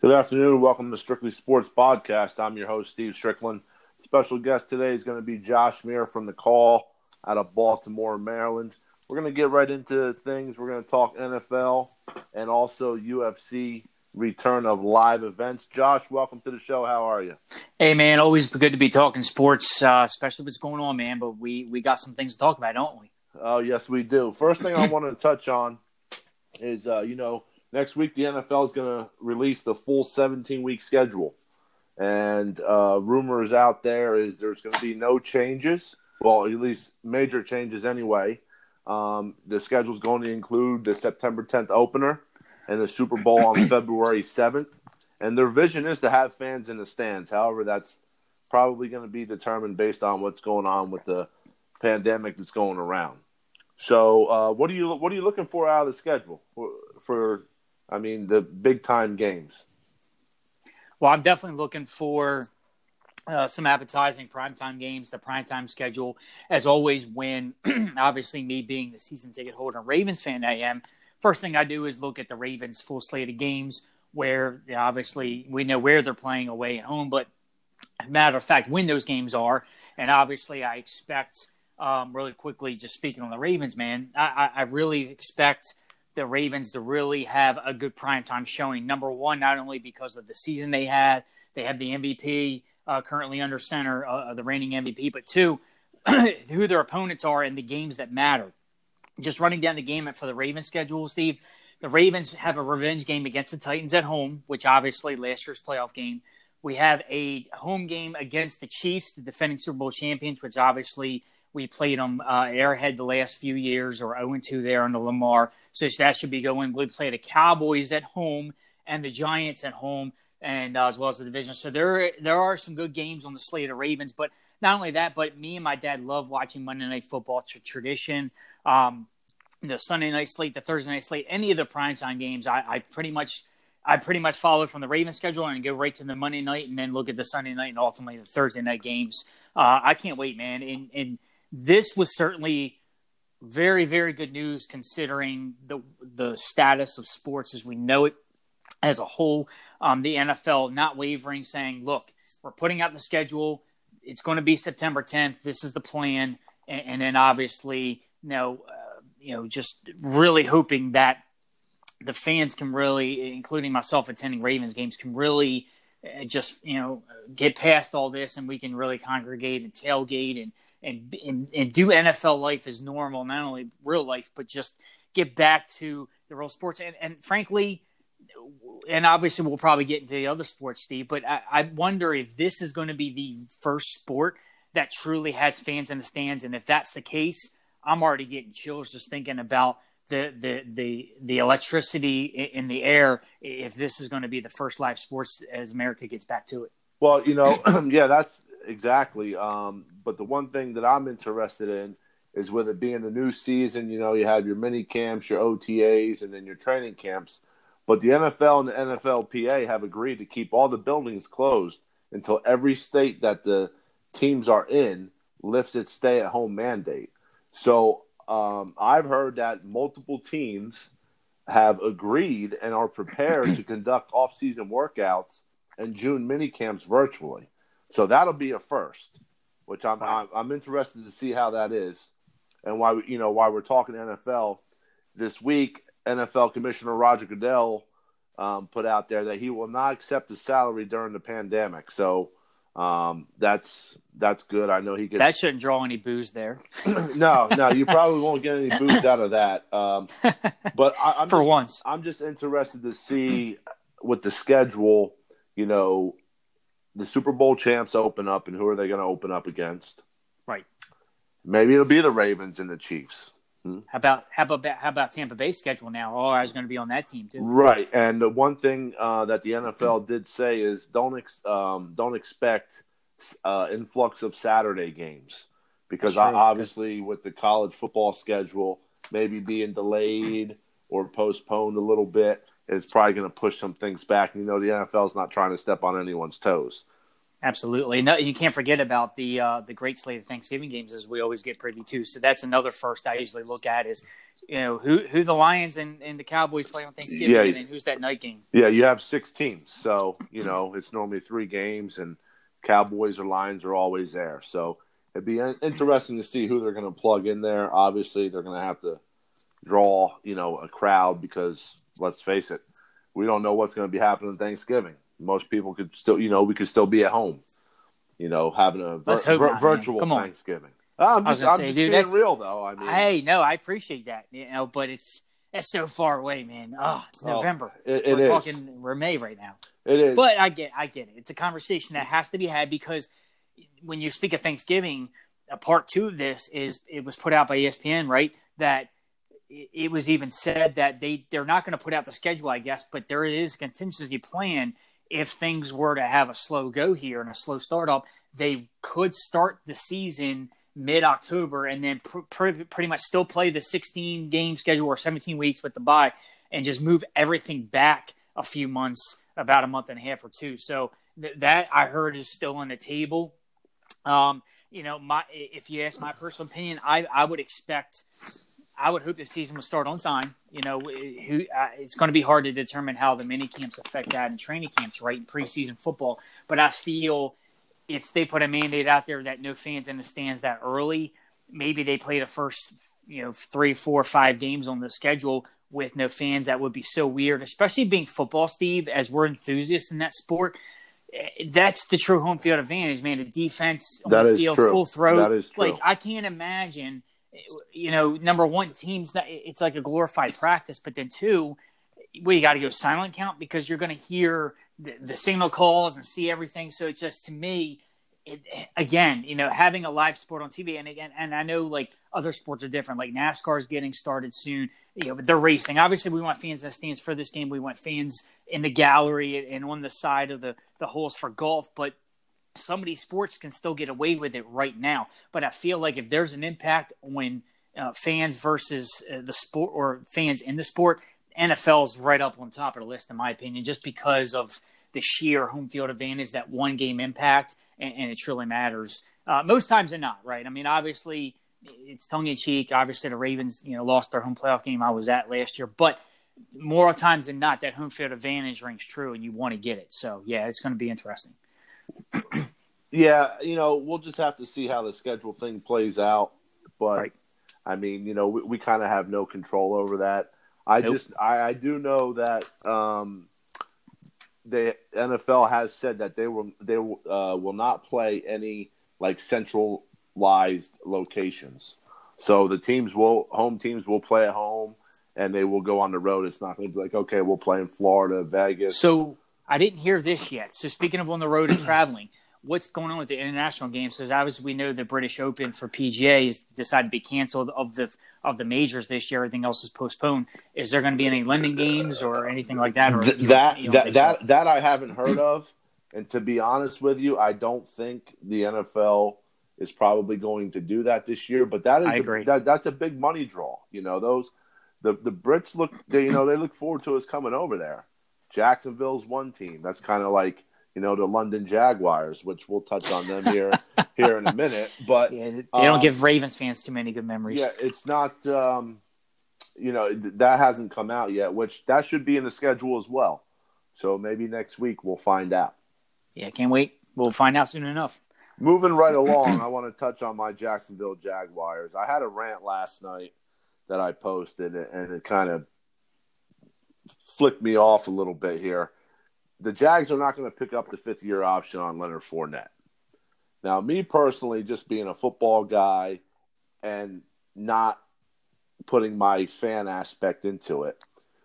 Good afternoon. Welcome to Strictly Sports Podcast. I'm your host, Steve Strickland. Special guest today is going to be Josh Meir from the call out of Baltimore, Maryland. We're going to get right into things. We're going to talk NFL and also UFC return of live events. Josh, welcome to the show. How are you? Hey, man. Always good to be talking sports, uh, especially what's going on, man. But we, we got some things to talk about, don't we? Oh, yes, we do. First thing I wanted to touch on is, uh, you know, next week the NFL is going to release the full 17 week schedule. And uh, rumors out there is there's going to be no changes. Well, at least major changes anyway. Um, the schedule is going to include the September 10th opener and the Super Bowl on February 7th. And their vision is to have fans in the stands. However, that's probably going to be determined based on what's going on with the pandemic that's going around. So, uh, what are you what are you looking for out of the schedule for, for I mean, the big time games? Well, I'm definitely looking for uh, some appetizing primetime games, the primetime schedule. As always, when obviously me being the season ticket holder and Ravens fan I am, first thing I do is look at the Ravens' full slate of games where obviously we know where they're playing away and home, but matter of fact, when those games are. And obviously, I expect, um, really quickly, just speaking on the Ravens, man, I, I really expect the Ravens to really have a good primetime showing. Number one, not only because of the season they had, they have the MVP uh, currently under center, uh, the reigning MVP, but two, who their opponents are and the games that matter. Just running down the game for the Ravens schedule, Steve. The Ravens have a revenge game against the Titans at home, which obviously last year's playoff game. We have a home game against the Chiefs, the defending Super Bowl champions, which obviously we played them uh, Arrowhead the last few years, or 0 2 there under Lamar. So that should be going. We play the Cowboys at home and the Giants at home and uh, as well as the division. So there there are some good games on the slate of Ravens. But not only that, but me and my dad love watching Monday Night Football tradition. Um, the Sunday night slate, the Thursday night slate, any of the primetime games, I, I pretty much I pretty much follow from the Ravens schedule and go right to the Monday night and then look at the Sunday night and ultimately the Thursday night games. Uh, I can't wait, man. And and this was certainly very very good news considering the the status of sports as we know it as a whole. Um, the NFL not wavering, saying, "Look, we're putting out the schedule. It's going to be September 10th. This is the plan." And, and then obviously, you know, uh, you know, just really hoping that the fans can really, including myself attending Ravens games, can really Uh, just you know get past all this, and we can really congregate and tailgate and and and, and do NFL life as normal, not only real life, but just get back to the real sports. And, and frankly, and obviously we'll probably get into the other sports, Steve, but I, I wonder if this is going to be the first sport that truly has fans in the stands. And if that's the case, I'm already getting chills just thinking about the the the the electricity in the air. If this is going to be the first live sports as America gets back to it. Well, you know, yeah, that's exactly. Um, but the one thing that I'm interested in is with it being a new season. You know, you have your mini camps, your OTAs, and then your training camps but the NFL and the NFLPA have agreed to keep all the buildings closed until every state that the teams are in lifts its stay at home mandate. So um, I've heard that multiple teams have agreed and are prepared to conduct off-season workouts and June mini camps virtually. So that'll be a first, which I'm, I'm, I'm interested to see how that is, and why you know why we're talking NFL this week. NFL Commissioner Roger Goodell um, put out there that he will not accept a salary during the pandemic. So um, that's that's good. I know he gets that shouldn't draw any booze there. no, no, you probably won't get any booze out of that. Um, but I, am for just, once, I'm just interested to see with the schedule. You know, the Super Bowl champs open up, and who are they going to open up against? Right. Maybe it'll be the Ravens and the Chiefs. Hmm? How about how about how about Tampa Bay's schedule now? Oh, I was going to be on that team too. Right, and the one thing uh, that the NFL did say is don't ex- um, don't expect uh, influx of Saturday games because obviously with the college football schedule maybe being delayed or postponed a little bit, it's probably going to push some things back. You know the NFL is not trying to step on anyone's toes. Absolutely. No, you can't forget about the uh, the great slate of Thanksgiving games as we always get privy to. So that's another first I usually look at is you know who who the Lions and, and the Cowboys play on Thanksgiving Yeah. and who's that night game. Yeah, you have six teams, so you know it's normally three games, and Cowboys or Lions are always there. So it'd be interesting to see who they're going to plug in there. Obviously, they're going to have to draw, you know, a crowd because let's face it, we don't know what's going to be happening Thanksgiving. Most people could still, you know, we could still be at home, you know, having a vir- vir- not, virtual Thanksgiving. I'm just, I'm say, just dude, being real though. I mean, Hey, no, I appreciate that. You know, but it's it's so far away, man. Oh, it's Oh, November. it- it we're is. talking we're May right now. it is. But I get, I get it. It's a conversation that has to be had because when you speak of Thanksgiving, a part two of this is it was put out by ESPN, right? That it it was even said that they they're not going to put out the schedule, I guess, but there is a contingency plan if things were to have a slow go here and a slow start up. They could start the season mid October and then pr- pr- pretty much still play the 16 game schedule or 17 weeks with the bye and just move everything back a few months, about a month and a half or two. So th- that I heard is still on the table. Um, you know, my if you ask my personal opinion, I I would expect, I would hope the season will start on time. You know, who uh, it's going to be hard to determine how the mini camps affect that and training camps, right? In preseason football, but I feel if they put a mandate out there that no fans in the stands that early, maybe they play the first you know three, four, five games on the schedule with no fans. That would be so weird, especially being football, Steve. As we're enthusiasts in that sport, eh, that's the true home field advantage, man. The defense on That the is field, true. full throat. That is true. Like I can't imagine, you know, number one, teams that it's like a glorified practice, but then two, well, you got to go silent count because you're going to hear the, the signal calls and see everything. So it's just to me, it, again, you know, having a live sport on TV, and again, and I know like other sports are different. Like NASCAR is getting started soon. You know, but they're racing. Obviously, we want fans in stands for this game. We want fans in the gallery and on the side of the the holes for golf. But some of these sports can still get away with it right now. But I feel like if there's an impact when uh, fans versus uh, the sport or fans in the sport, NFL's right up on top of the list, in my opinion, just because of the sheer home field advantage, that one game impact, and, and it truly matters. Uh, most times than not, right? I mean, obviously, it's tongue in cheek. Obviously, the Ravens, you know, lost their home playoff game I was at last year, but more times than not, that home field advantage rings true, and you want to get it. So, yeah, it's going to be interesting. Yeah, you know, we'll just have to see how the schedule thing plays out. But Right. I mean, you know, we, we kind of have no control over that. I Nope. just, I, I do know that um, the NFL has said that they will, they uh, will not play any like centralized locations. So the teams will, home teams will play at home, and they will go on the road. It's not going to be like, okay, we'll play in Florida, Vegas. So I didn't hear this yet. So speaking of on the road and traveling, what's going on with the international games? Because obviously we know the British Open for PGA has decided to be canceled of the of the majors this year. Everything else is postponed. Is there going to be any London games or anything like that? Or Th- that that so? that that I haven't heard of, and to be honest with you, I don't think the NFL is probably going to do that this year. But that is a- that that's a big money draw. You know those the the Brits look they you know they look forward to us coming over there. Jacksonville's one team. That's kind of like you know the London Jaguars, which we'll touch on them here here in a minute. But Yeah, they don't um, give Ravens fans too many good memories. yeah, it's not. Um, you know that hasn't come out yet, which that should be in the schedule as well. So maybe next week we'll find out. yeah, can't wait. We'll find out soon enough. Moving right along, I want to touch on my Jacksonville Jaguars. I had a rant last night that I posted, and it kind of flicked me off a little bit here. The Jags are not going to pick up the fifth year option on Leonard Fournette. Now, me personally, just being a football guy and not putting my fan aspect into it,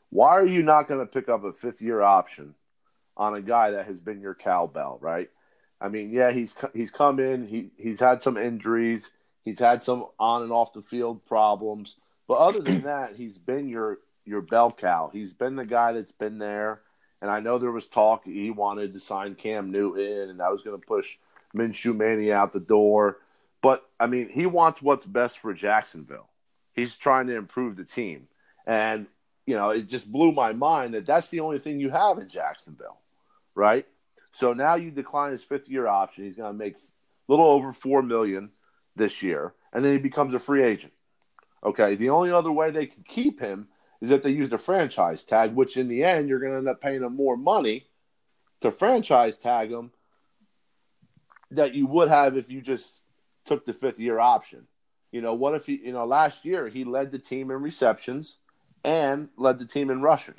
why are you not going to pick up a fifth year option on a guy that has been your cowbell, right? I mean, yeah, he's he's come in. He he's had some injuries. He's had some on and off the field problems. But other than that, he's been your your bell cow. He's been the guy that's been there. And I know there was talk he wanted to sign Cam Newton, and that was going to push Minshew Manny out the door. But I mean, he wants what's best for Jacksonville. He's trying to improve the team, and you know, it just blew my mind that that's the only thing you have in Jacksonville, right? So now you decline his fifth year option. He's going to make a little over four million this year, and then he becomes a free agent. Okay, the only other way they can keep him is if they use the franchise tag, which in the end you're going to end up paying them more money to franchise tag them that you would have if you just took the fifth year option. You know, what if he, you know, last year he led the team in receptions and led the team in rushing.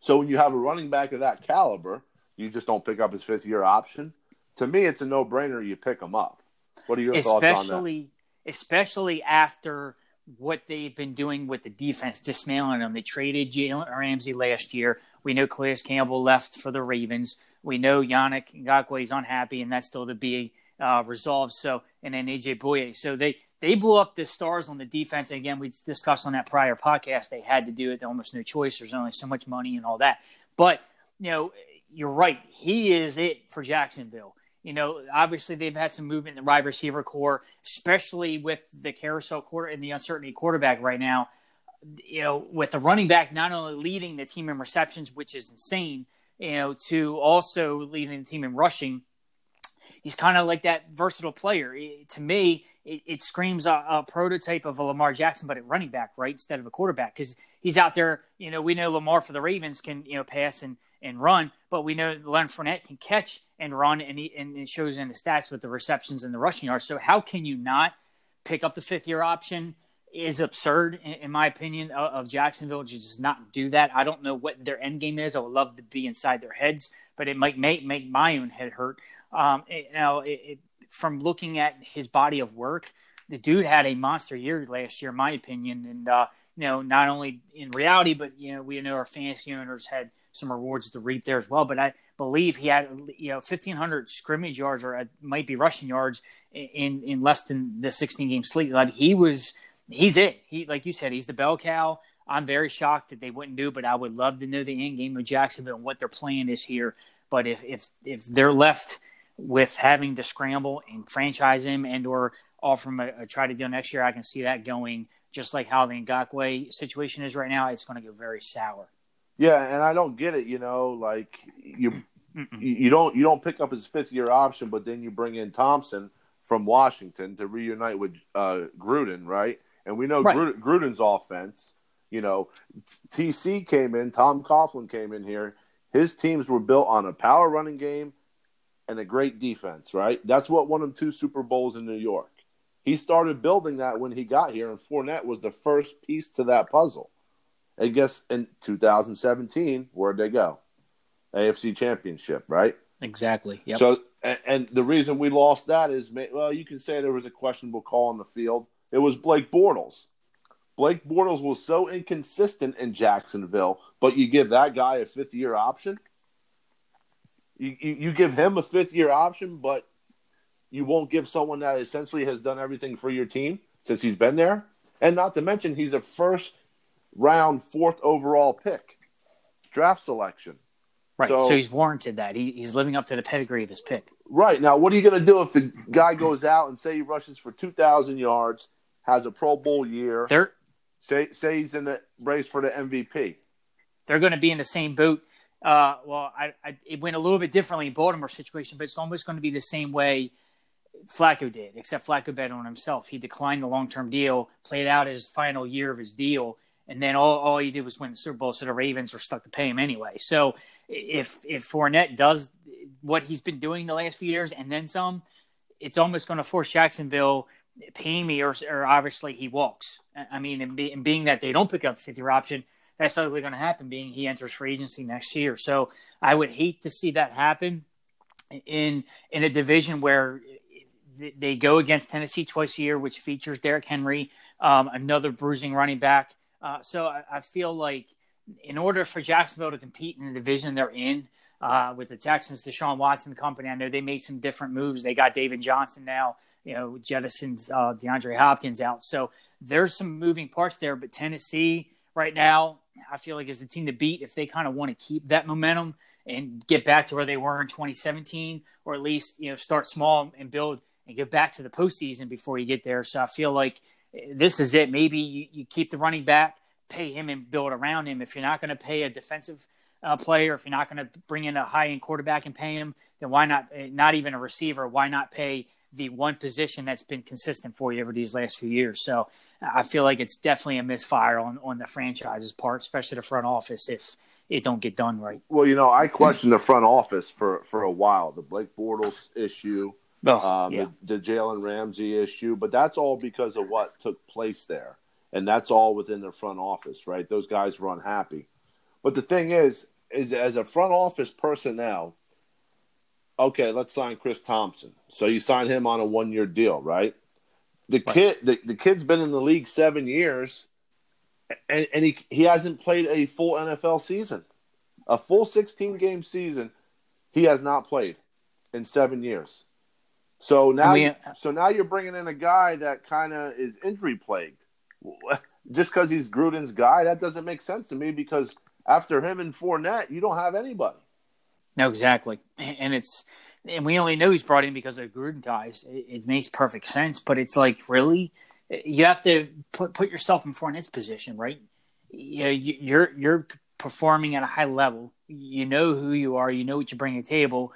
So when you have a running back of that caliber, you just don't pick up his fifth year option. To me, it's a no brainer. You pick him up. What are your especially, thoughts on that? Especially after what they've been doing with the defense, dismantling them. They traded Jalen Ramsey last year. We know Calais Campbell left for the Ravens. We know Yannick Ngakoue is unhappy, and that's still to be uh, resolved. So, and then AJ Bouye. So they they blew up the stars on the defense. And again, we discussed on that prior podcast. They had to do it. Almost no choice. There's only so much money and all that. But you know, you're right. He is it for Jacksonville. You know, obviously they've had some movement in the wide receiver core, especially with the carousel quarter and the uncertainty quarterback right now. You know, with the running back not only leading the team in receptions, which is insane, you know, to also leading the team in rushing he's kind of like that versatile player. It, to me, it, it screams a, a, prototype of a Lamar Jackson, but at running back, right, instead of a quarterback, because he's out there. You know, we know Lamar for the Ravens can you know pass and, and run, but we know Leonard Fournette can catch and run, and he, and it shows in the stats with the receptions and the rushing yards. So how can you not pick up the fifth year option? Is absurd in, in my opinion of, of Jacksonville to just not do that. I don't know what their end game is. I would love to be inside their heads but it might make make my own head hurt. Um, it, you know, it, it, from looking at his body of work, the dude had a monster year last year, in my opinion, and uh, you know, not only in reality, but you know, we know our fantasy owners had some rewards to reap there as well. But I believe he had you know 1,500 scrimmage yards or uh, might be rushing yards in in less than the 16 game slate. Like he was, he's it. He like you said, he's the bell cow. I'm very shocked that they wouldn't do, but I would love to know the end game of Jacksonville and what their plan is here. But if if if they're left with having to scramble and franchise him and or offer him a, a try to deal next year, I can see that going just like how the Ngakoue situation is right now. It's going to go very sour. Yeah, and I don't get it. You know, like you you don't you don't pick up his fifth year option, but then you bring in Thompson from Washington to reunite with uh, Gruden, right? And we know right. Gruden's offense you know, TC came in, Tom Coughlin came in here. His teams were built on a power running game and a great defense, right? That's what won him two Super Bowls in New York. He started building that when he got here, and Fournette was the first piece to that puzzle. I guess in 2017, where'd they go? AFC Championship, right? Exactly. Yep. So, and, and the reason we lost that is, well, you can say there was a questionable call on the field. It was Blake Bortles. Blake Bortles was so inconsistent in Jacksonville, but you give that guy a fifth year option. You, you, you give him a fifth year option, but you won't give someone that essentially has done everything for your team since he's been there. And not to mention, he's a first round, fourth overall pick, draft selection. Right. So, so he's warranted that. He, he's living up to the pedigree of his pick. Right. Now, what are you going to do if the guy goes out and say he rushes for 2,000 yards, has a Pro Bowl year? They're, Say, say he's in the race for the MVP. They're going to be in the same boat. Uh, well, I, I, it went a little bit differently in Baltimore situation, but it's almost going to be the same way Flacco did, except Flacco bet on himself. He declined the long term deal, played out his final year of his deal, and then all, all he did was win the Super Bowl, so the Ravens were stuck to pay him anyway. So if if Fournette does what he's been doing the last few years and then some, it's almost going to force Jacksonville pay me, or, or obviously he walks. I mean, and, be, and being that they don't pick up fifth year option, that's likely going to happen. Being he enters free agency next year, so I would hate to see that happen in in a division where they go against Tennessee twice a year, which features Derrick Henry, um, another bruising running back. Uh, so I, I, feel like in order for Jacksonville to compete in the division they're in, uh, with the Texans, Deshaun Watson company, I know they made some different moves. They got David Johnson now you know, jettisons uh, DeAndre Hopkins out. So there's some moving parts there. But Tennessee right now, I feel like is the team to beat if they kind of want to keep that momentum and get back to where they were in 2017, or at least you know start small and build and get back to the postseason before you get there. So I feel like this is it. Maybe you, you keep the running back, pay him and build around him. If you're not going to pay a defensive uh, player, if you're not going to bring in a high end quarterback and pay him, then why not? Eh, not even a receiver. Why not pay the one position that's been consistent for you over these last few years? So I feel like it's definitely a misfire on on the franchise's part, especially the front office, if it don't get done right. Well, you know, I questioned the front office for for a while. The Blake Bortles issue. Um, yeah. the, the Jalen Ramsey issue, but that's all because of what took place there, and that's all within the front office, right? Those guys were unhappy. But the thing is, is as a front office personnel, okay, let's sign Chris Thompson. So you sign him on a one year deal, right? The right. kid, the, the kid's been in the league seven years, and, and he he hasn't played a full NFL season, a full sixteen game season. He has not played in seven years. So now, we, so now you're bringing in a guy that kind of is injury plagued. Just because he's Gruden's guy, that doesn't make sense to me. Because after him and Fournette, you don't have anybody. No, exactly, and it's and we only know he's brought in because of Gruden ties. It, it, makes perfect sense, but it's like really, you have to put put yourself in Fournette's position, right? You know, you're you're performing at a high level. You know who you are. You know what you bring to the table.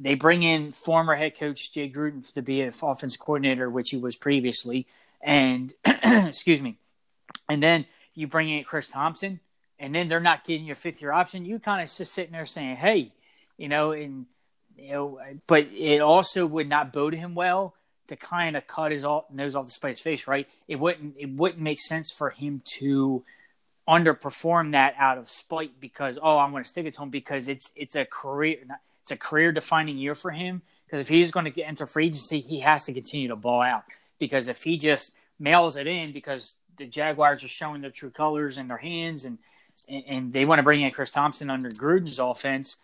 They bring in former head coach Jay Gruden to be an offensive coordinator, which he was previously, and excuse me, and then you bring in Chris Thompson, and then they're not getting your fifth year option. You kind of just sitting there saying, "Hey, you know," and you know, but it also would not bode him well to kind of cut his all, nose off the spite's face, right? It wouldn't it wouldn't make sense for him to underperform that out of spite because oh I'm going to stick it to him because it's it's a career it's a career defining year for him because if he's going to get into free agency he has to continue to ball out because if he just mails it in because the Jaguars are showing their true colors in their hands and and they want to bring in Chris Thompson under Gruden's offense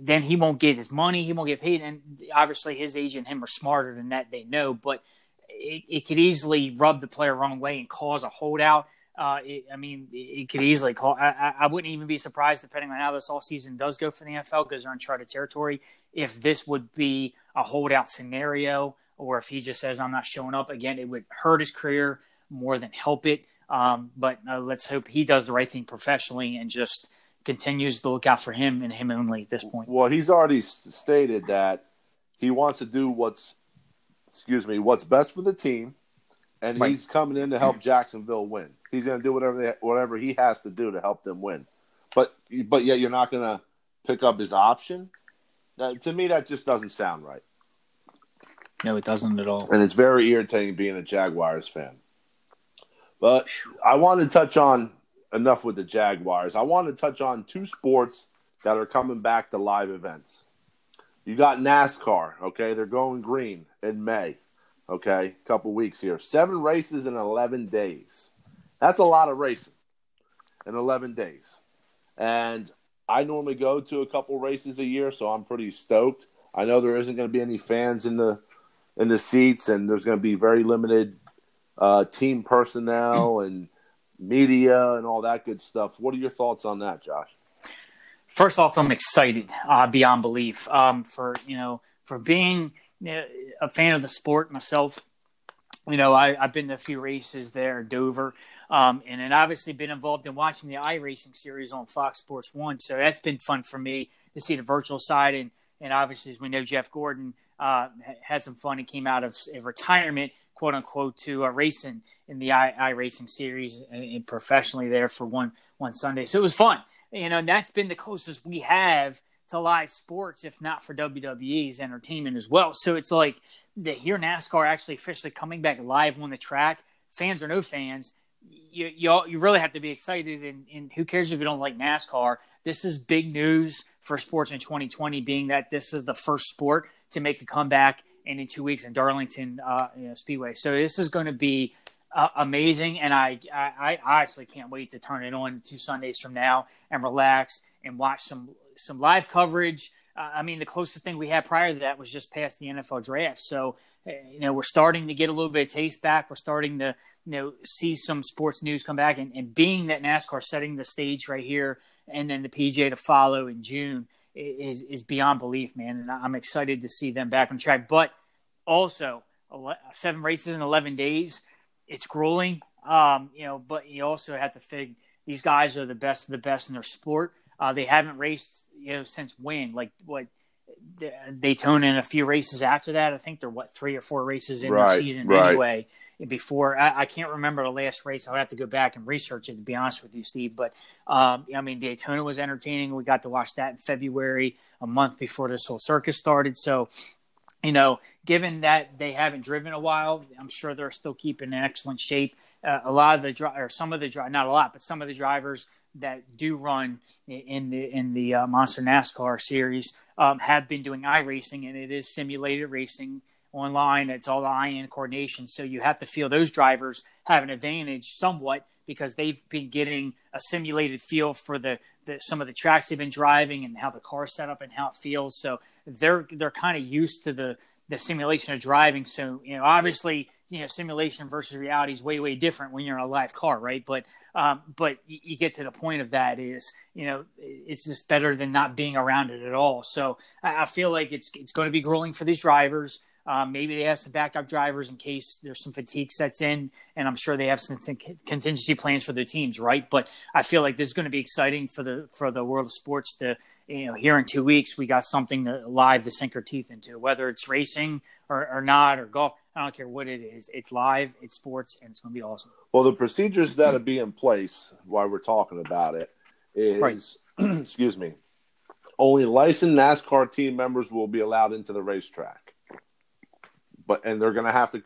then he won't get his money. He won't get paid. And obviously, his agent and him are smarter than that. They know, but it, it could easily rub the player wrong way and cause a holdout. Uh, it, I mean, it, could easily call. I, I, wouldn't even be surprised, depending on how this all season does go for the NFL, because they're uncharted territory. If this would be a holdout scenario, or if he just says, "I'm not showing up," again, it would hurt his career more than help it. Um, but uh, let's hope he does the right thing professionally and just continues to look out for him and him only at this point. Well, he's already stated that he wants to do what's, excuse me, what's best for the team, and right. he's coming in to help Jacksonville win. He's going to do whatever they, whatever he has to do to help them win. But but yet you're not going to pick up his option. That, to me, that just doesn't sound right. No, it doesn't at all. And it's very irritating being a Jaguars fan. But I want to touch on enough with the Jaguars. I want to touch on two sports that are coming back to live events. You got NASCAR, okay? They're going green in May, okay? A couple weeks here. Seven races in 11 days. That's a lot of racing in 11 days. And I normally go to a couple races a year, so I'm pretty stoked. I know there isn't going to be any fans in the in the seats, and there's going to be very limited uh, team personnel and media and all that good stuff. What are your thoughts on that, Josh? First off, I'm excited uh, beyond belief um, for you know for being a fan of the sport myself. You know, I, have been to a few races there, in Dover, um, and then obviously been involved in watching the iRacing series on Fox Sports One. So that's been fun for me to see the virtual side and and obviously, as we know, Jeff Gordon uh, had some fun and came out of retirement, quote unquote, to uh, racing in the i, iRacing series and, and, professionally there for one one Sunday. So it was fun. You know, and that's been the closest we have to live sports, if not for WWE's entertainment as well. So it's like to hear NASCAR actually officially coming back live on the track, fans or no fans, you you, you really have to be excited. And, and who cares if you don't like NASCAR? This is big news for sports in 2020, being that this is the first sport to make a comeback and in two weeks in Darlington uh, you know, Speedway. So this is going to be uh, amazing, and I, I, I honestly can't wait to turn it on two Sundays from now and relax and watch some some live coverage. Uh, I mean, the closest thing we had prior to that was just past the NFL draft. So you know, we're starting to get a little bit of taste back. We're starting to, you know, see some sports news come back. And, and being that NASCAR setting the stage right here and then the PGA to follow in June is, is beyond belief, man. And I'm excited to see them back on track. But also, seven races in 11 days, it's grueling. Um, you know, but you also have to figure these guys are the best of the best in their sport. Uh, they haven't raced, you know, since when? Like what? Daytona and a few races after that. I think they're what three or four races in right, the season right. anyway. Before I, I, can't remember the last race. I'll have to go back and research it to be honest with you, Steve. But um, I mean, Daytona was entertaining. We got to watch that in February, a month before this whole circus started. So you know, given that they haven't driven a while, I'm sure they're still keeping in excellent shape. Uh, a lot of the dri- or some of the dri- not a lot, but some of the drivers that do run in the in the uh, Monster NASCAR series um, have been doing iRacing, and it is simulated racing online. It's all eye-in coordination, so you have to feel those drivers have an advantage somewhat because they've been getting a simulated feel for the, the some of the tracks they've been driving and how the car's set up and how it feels. So they're they're kind of used to the the simulation of driving. So you know, obviously, you know, simulation versus reality is way way different when you're in a live car, right? But um, but you, you get to the point of that is you know it's just better than not being around it at all. So I, I feel like it's it's going to be grueling for these drivers. Um, maybe they have some backup drivers in case there's some fatigue sets in, and I'm sure they have some, contingency plans for their teams, right? But I feel like this is going to be exciting for the for the world of sports. To you know, here in two weeks, we got something to, live to sink our teeth into, whether it's racing or, or not or golf. I don't care what it is. It's live, it's sports, and it's going to be awesome. Well, the procedures that will be in place while we're talking about it is, right. excuse me, only licensed NASCAR team members will be allowed into the racetrack but and they're going to have to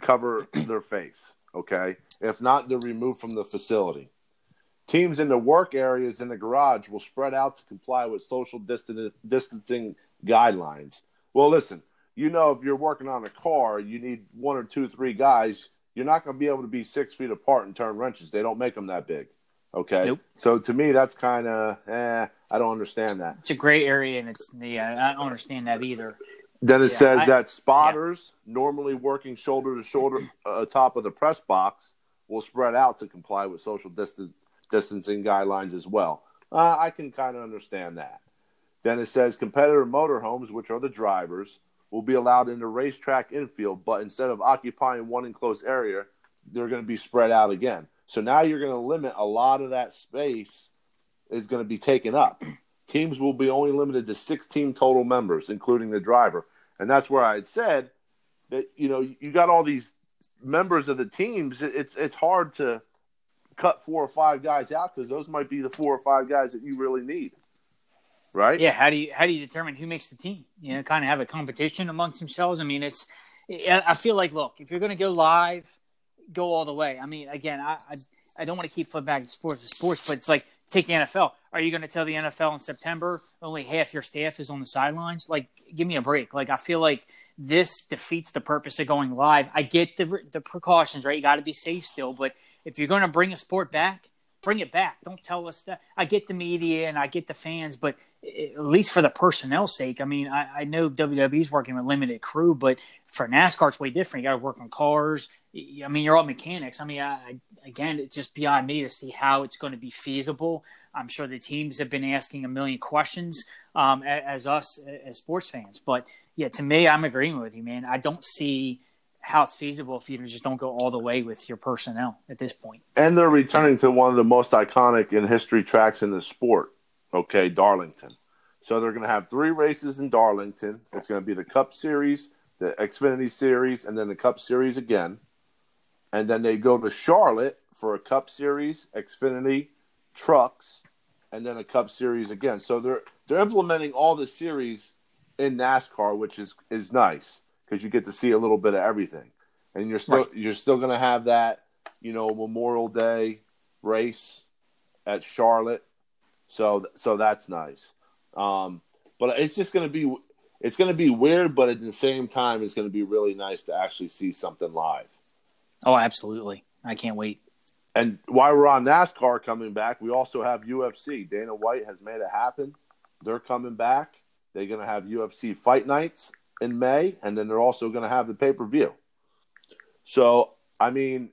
cover their face. Okay, if not, they're removed from the facility. Teams in the work areas in the garage will spread out to comply with social distancing guidelines. Well, listen, you know, if you're working on a car, you need one or two, three guys. You're not going to be able to be six feet apart and turn wrenches. They don't make them that big. Okay. Nope. So to me, that's kind of, eh, I don't understand that. It's a gray area, and it's, yeah, I don't understand that either. Then it yeah, says I, that spotters, yeah. normally working shoulder to shoulder uh, atop of the press box, will spread out to comply with social distance, distancing guidelines as well. Uh, I can kind of understand that. Then it says competitor motorhomes, which are the drivers, will be allowed in the racetrack infield, but instead of occupying one enclosed area, they're going to be spread out again. So now you're going to limit a lot of that space is going to be taken up teams will be only limited to 16 total members, including the driver. And that's where I had said that, you know, you got all these members of the teams. It's, it's hard to cut four or five guys out because those might be the four or five guys that you really need. Right? Yeah. How do you, how do you determine who makes the team? You know, kind of have a competition amongst themselves. I mean, it's, I feel like, look, if you're going to go live, go all the way. I mean, again, I, I I don't want to keep flipping back to sports to sports, but it's like take the NFL. Are you going to tell the NFL in September only half your staff is on the sidelines? Like, give me a break. Like, I feel like this defeats the purpose of going live. I get the the precautions, right? You got to be safe still, but if you're going to bring a sport back, bring it back. Don't tell us that. I get the media and I get the fans, but at least for the personnel sake, I mean, I, I know WWE's working with limited crew, but for NASCAR, it's way different. You got to work on cars. I mean, you're all mechanics. I mean, I, again, it's just beyond me to see how it's going to be feasible. I'm sure the teams have been asking a million questions um, as us as sports fans. But yeah, to me, I'm agreeing with you, man. I don't see how it's feasible if you just don't go all the way with your personnel at this point. And they're returning to one of the most iconic in history tracks in the sport. Okay, Darlington. So they're going to have three races in Darlington. It's going to be the Cup Series, the Xfinity Series, and then the Cup Series again and then they go to Charlotte for a Cup Series, Xfinity, Trucks, and then a Cup Series again. So they're they're implementing all the series in NASCAR, which is is nice because you get to see a little bit of everything, and you're still right. you're still going to have that you know Memorial Day race at Charlotte, so so that's nice. Um, but it's just going to be it's going to be weird, but at the same time, it's going to be really nice to actually see something live. Oh, absolutely. I can't wait. And while we're on NASCAR coming back, we also have UFC. Dana White has made it happen. They're coming back. They're going to have UFC fight nights in May, and then they're also going to have the pay per view. So, I mean,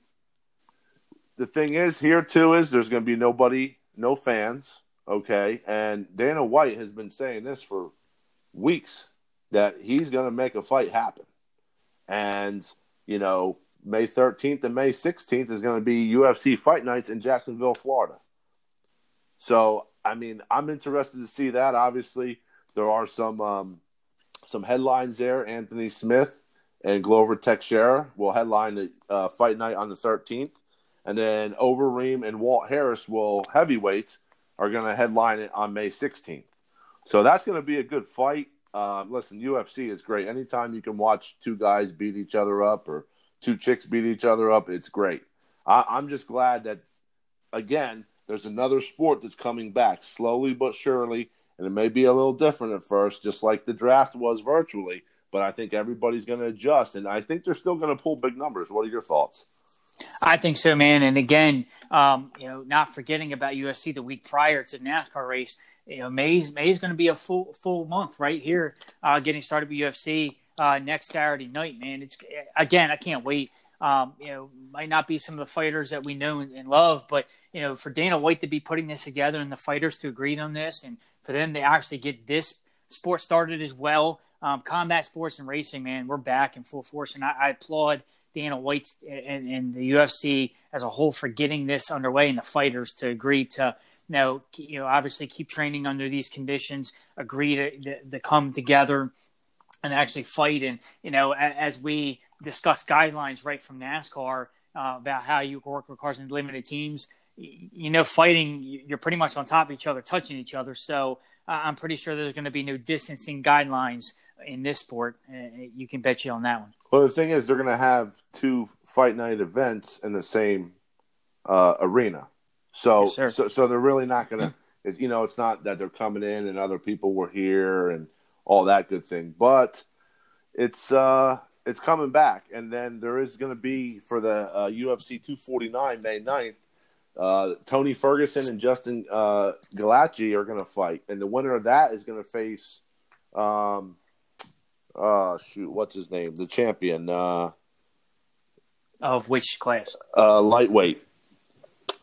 the thing is here too is there's going to be nobody, no fans, okay? And Dana White has been saying this for weeks that he's going to make a fight happen. And, you know, May 13th and May 16th is going to be UFC Fight Nights in Jacksonville, Florida. So, I mean, I'm interested to see that. Obviously, there are some um, some headlines there. Anthony Smith and Glover Teixeira will headline the uh, fight night on the 13th, and then Overeem and Walt Harris will heavyweights are going to headline it on May 16th. So that's going to be a good fight. Uh, listen, UFC is great. Anytime you can watch two guys beat each other up or two chicks beat each other up, it's great. I, I'm just glad that, again, there's another sport that's coming back slowly but surely, and it may be a little different at first, just like the draft was virtually. But I think everybody's going to adjust, and I think they're still going to pull big numbers. What are your thoughts? I think so, man. And again, um, you know, not forgetting about UFC the week prior to the NASCAR race. You know, May's May's going to be a full full month right here, uh, getting started with UFC uh, next Saturday night. Man, it's again, I can't wait. Um, you know, might not be some of the fighters that we know and love, but you know, for Dana White to be putting this together and the fighters to agree on this, and for them to actually get this sport started as well, um, combat sports and racing, man, we're back in full force, and I, I applaud Dana White's and, and, the UFC as a whole for getting this underway and the fighters to agree to you know, you know obviously keep training under these conditions, agree to, to, to come together and actually fight. And you know, as we discuss guidelines right from NASCAR uh, about how you work with cars in limited teams, you know, fighting, you're pretty much on top of each other, touching each other. So uh, I'm pretty sure there's going to be no distancing guidelines in this sport. Uh, you can bet you on that one. Well, the thing is, they're going to have two fight night events in the same uh, arena, so, yes, so so they're really not going to. You know, it's not that they're coming in and other people were here and all that good thing, but it's uh it's coming back, and then there is going to be for the uh, UFC 249 May 9th. Uh, Tony Ferguson and Justin uh, Gaethje are going to fight, and the winner of that is going to face um, uh shoot, what's his name? The champion. Uh of which class? Uh lightweight.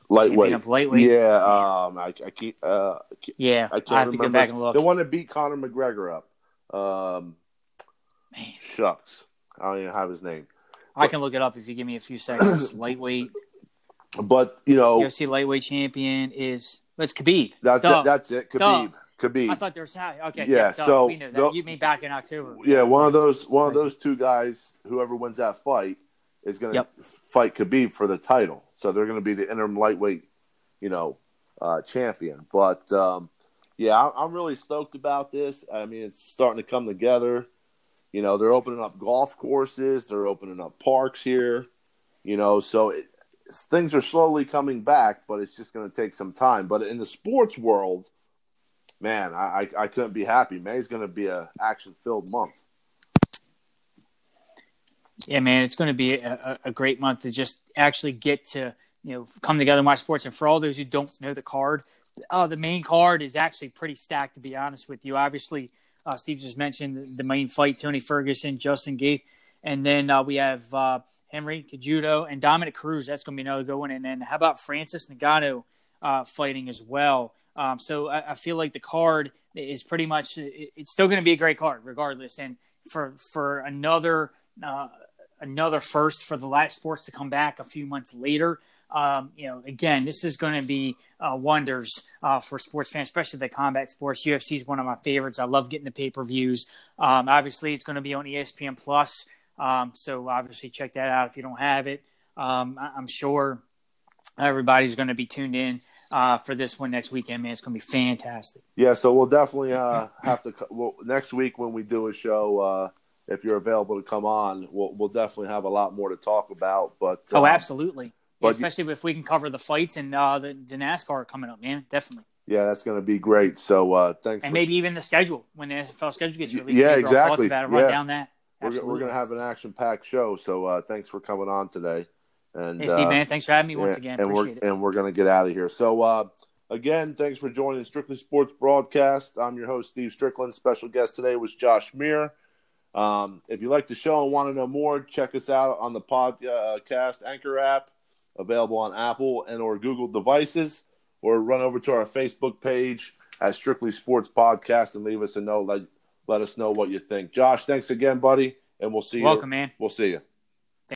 Lightweight. Of lightweight. Yeah, um I, I keep uh Yeah, I, can't I have remember. to go back and look. The one that beat Conor McGregor up. Um Man. Shucks. I don't even have his name. I can look it up if you give me a few seconds. lightweight. But you know, UFC lightweight champion is that's Khabib. That's it, that's it. Khabib. Duh. Khabib. I thought there was okay. Yeah, yeah so we know that. you mean back in October? Yeah, one of those one of those two guys, whoever wins that fight, is going to yep. fight Khabib for the title. So they're going to be the interim lightweight, you know, uh, champion. But um, yeah, I'm really stoked about this. I mean, it's starting to come together. You know, they're opening up golf courses, they're opening up parks here. You know, so it, things are slowly coming back, but it's just going to take some time. But in the sports world man, I, I, I couldn't be happy. May's going to be a action filled month. Yeah, man, it's going to be a, a, great month to just actually get to you know come together and watch sports. And for all those who don't know the card, uh, the main card is actually pretty stacked. To be honest with you, obviously, uh, Steve just mentioned the main fight: Tony Ferguson, Justin Gaethje, and then uh, we have uh, Henry Cejudo and Dominick Cruz. That's going to be another good one. And then how about Francis Ngannou uh, fighting as well? Um, so I, I, feel like the card is pretty much it's still going to be a great card regardless. And for for another uh, another first for the last sports to come back a few months later. Um, you know, again, this is going to be uh, wonders uh, for sports fans, especially the combat sports. UFC is one of my favorites. I love getting the pay per views. Um, obviously, it's going to be on ESPN Plus, um, so obviously check that out if you don't have it. Um, I- I'm sure everybody's going to be tuned in uh, for this one next weekend, man. It's going to be fantastic. Yeah, so we'll definitely uh, have to. Well, next week when we do a show, uh, if you're available to come on, we'll we'll definitely have a lot more to talk about. But oh, um, absolutely, but especially if we can cover the fights and uh, the, the NASCAR coming up, man. Definitely. Yeah, that's going to be great. So uh, thanks, and for... maybe even the schedule when the NFL schedule gets released. Yeah, exactly. About it, run yeah. down that. Absolutely. We're, we're going to have an action-packed show. So uh, thanks for coming on today. And hey, Steve, uh, man, thanks for having me once again. And Appreciate we're, it. And we're going to get out of here. So, uh, again, thanks for joining Strictly Sports Broadcast. I'm your host, Steve Strickland. Special guest today was Josh Meir. Um, if you like the show and want to know more, check us out on the podcast Anchor app, available on Apple and or Google devices, or run over to our Facebook page at Strictly Sports Podcast and leave us a note. Let, let us know what you think. Josh, thanks again, buddy, and we'll see you. Welcome, man. We'll see you.